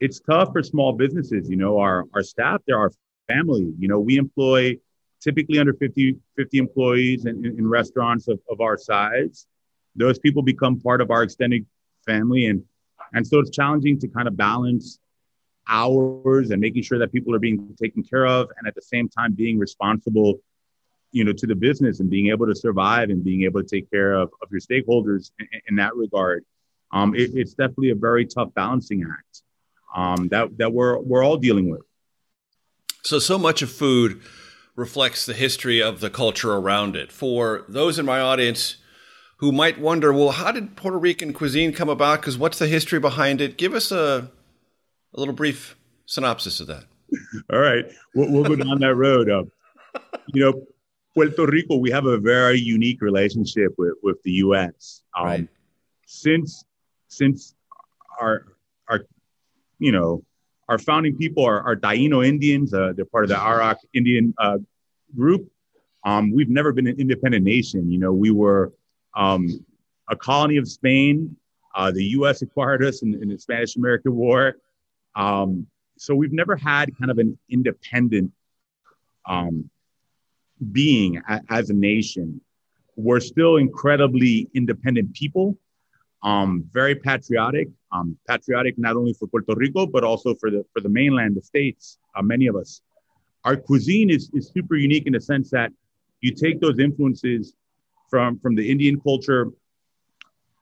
it's tough for small businesses. You know, our, our staff, they're our family. You know, we employ typically under 50, 50 employees in, in, in restaurants of, of our size. Those people become part of our extended family. And, and so it's challenging to kind of balance hours and making sure that people are being taken care of and at the same time being responsible you know to the business and being able to survive and being able to take care of, of your stakeholders in, in that regard. Um, it, it's definitely a very tough balancing act um, that that we're we're all dealing with. So so much of food reflects the history of the culture around it. For those in my audience who might wonder well how did puerto rican cuisine come about? Because what's the history behind it? Give us a, a little brief synopsis of that all right we'll, we'll go down that road uh, you know Puerto Rico, we have a very unique relationship with, with the U.S. Um, right. Since since our our you know our founding people are, are Taino Indians. Uh, they're part of the Arawak Indian uh, group. Um, we've never been an independent nation. You know, we were um, a colony of Spain. Uh, the U.S. acquired us in, in the Spanish American War. Um, so we've never had kind of an independent um, being a, as a nation. We're still incredibly independent people, um, very patriotic, um, patriotic not only for Puerto Rico but also for the for the mainland, the states. Uh, many of us, our cuisine is is super unique in the sense that you take those influences from from the Indian culture,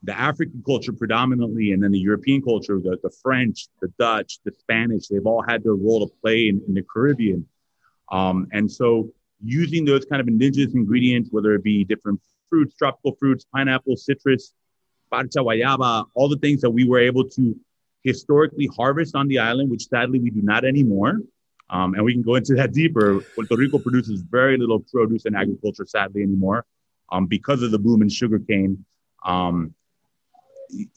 the African culture predominantly, and then the European culture, the, the French, the Dutch, the Spanish, they've all had their role to play in, in the Caribbean. Um, and so using those kind of indigenous ingredients, whether it be different fruits, tropical fruits, pineapple, citrus, parcha, guayaba, all the things that we were able to historically harvest on the island, which sadly we do not anymore. Um, and we can go into that deeper. Puerto Rico produces very little produce and agriculture, sadly, anymore um, because of the boom in sugarcane. Um,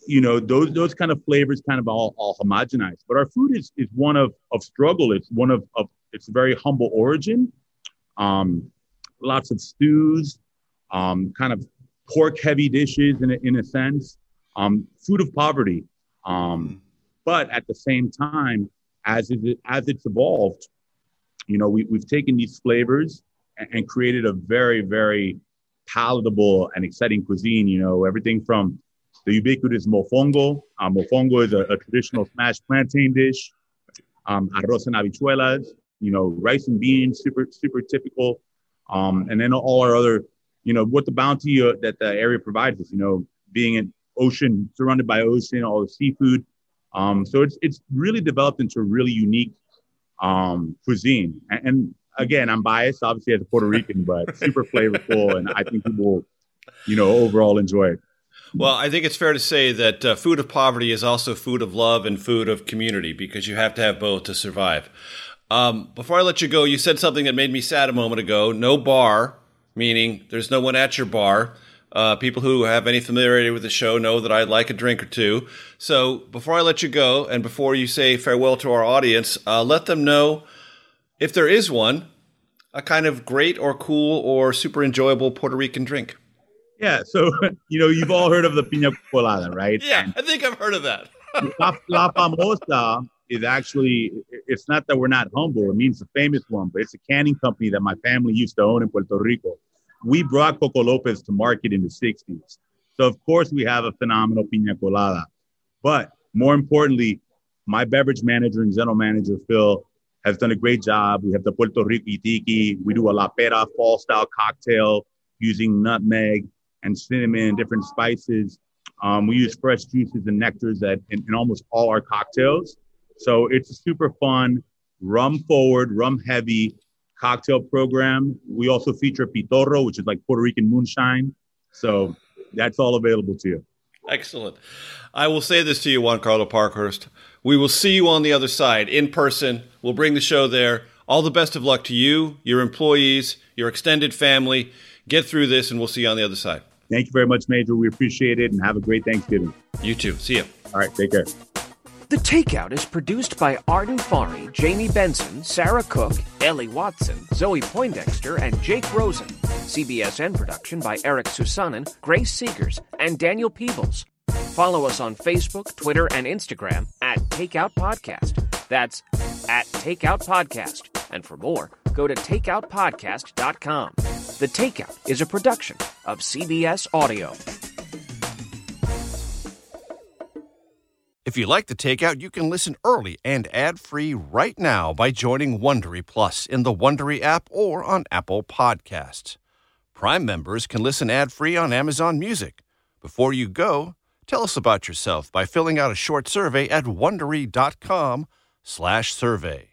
you know, those those kind of flavors kind of all, all homogenized. But our food is, is one of, of struggle. It's one of, of it's very humble origin um, lots of stews, um, kind of pork heavy dishes in a, in a sense, um, food of poverty. Um, but at the same time, as it, as it's evolved, you know, we, we've taken these flavors and, and created a very, very palatable and exciting cuisine. You know, everything from the ubiquitous mofongo. Uh, mofongo is a, a traditional smashed plantain dish. Um, arroz and habichuelas, you know, rice and beans, super, super typical. Um, and then all our other, you know, what the bounty uh, that the area provides us, you know, being an ocean, surrounded by ocean, all the seafood. Um, so it's, it's really developed into a really unique um, cuisine. And, and again, I'm biased, obviously, as a Puerto Rican, but super flavorful. And I think people you know, overall enjoy it. Well, I think it's fair to say that uh, food of poverty is also food of love and food of community because you have to have both to survive. Um, before I let you go, you said something that made me sad a moment ago. No bar, meaning there's no one at your bar. Uh, people who have any familiarity with the show know that I like a drink or two. So before I let you go, and before you say farewell to our audience, uh, let them know if there is one, a kind of great or cool or super enjoyable Puerto Rican drink. Yeah, so you know you've all heard of the pina colada, right? Yeah, I think I've heard of that. La, La Famosa is actually it's not that we're not humble. It means the famous one, but it's a canning company that my family used to own in Puerto Rico. We brought Coco Lopez to market in the 60s. So of course we have a phenomenal pina colada. But more importantly, my beverage manager and general manager Phil has done a great job. We have the Puerto Rico Tiki. We do a La Pera fall style cocktail using nutmeg and cinnamon and different spices. Um, we use fresh juices and nectars that in, in almost all our cocktails. So it's a super fun, rum forward, rum heavy cocktail program. We also feature Pitorro, which is like Puerto Rican moonshine. So that's all available to you. Excellent. I will say this to you, Juan Carlo Parkhurst. We will see you on the other side in person. We'll bring the show there. All the best of luck to you, your employees, your extended family. Get through this, and we'll see you on the other side. Thank you very much, Major. We appreciate it, and have a great Thanksgiving. You too. See you. All right. Take care. The Takeout is produced by Arden Farhi, Jamie Benson, Sarah Cook, Ellie Watson, Zoe Poindexter, and Jake Rosen. CBSN production by Eric Susanen, Grace Seegers, and Daniel Peebles. Follow us on Facebook, Twitter, and Instagram at Takeout Podcast. That's at Takeout Podcast. And for more, go to takeoutpodcast.com. The Takeout is a production of CBS Audio. If you like the takeout, you can listen early and ad-free right now by joining Wondery Plus in the Wondery app or on Apple Podcasts. Prime members can listen ad-free on Amazon Music. Before you go, tell us about yourself by filling out a short survey at wondery.com/survey.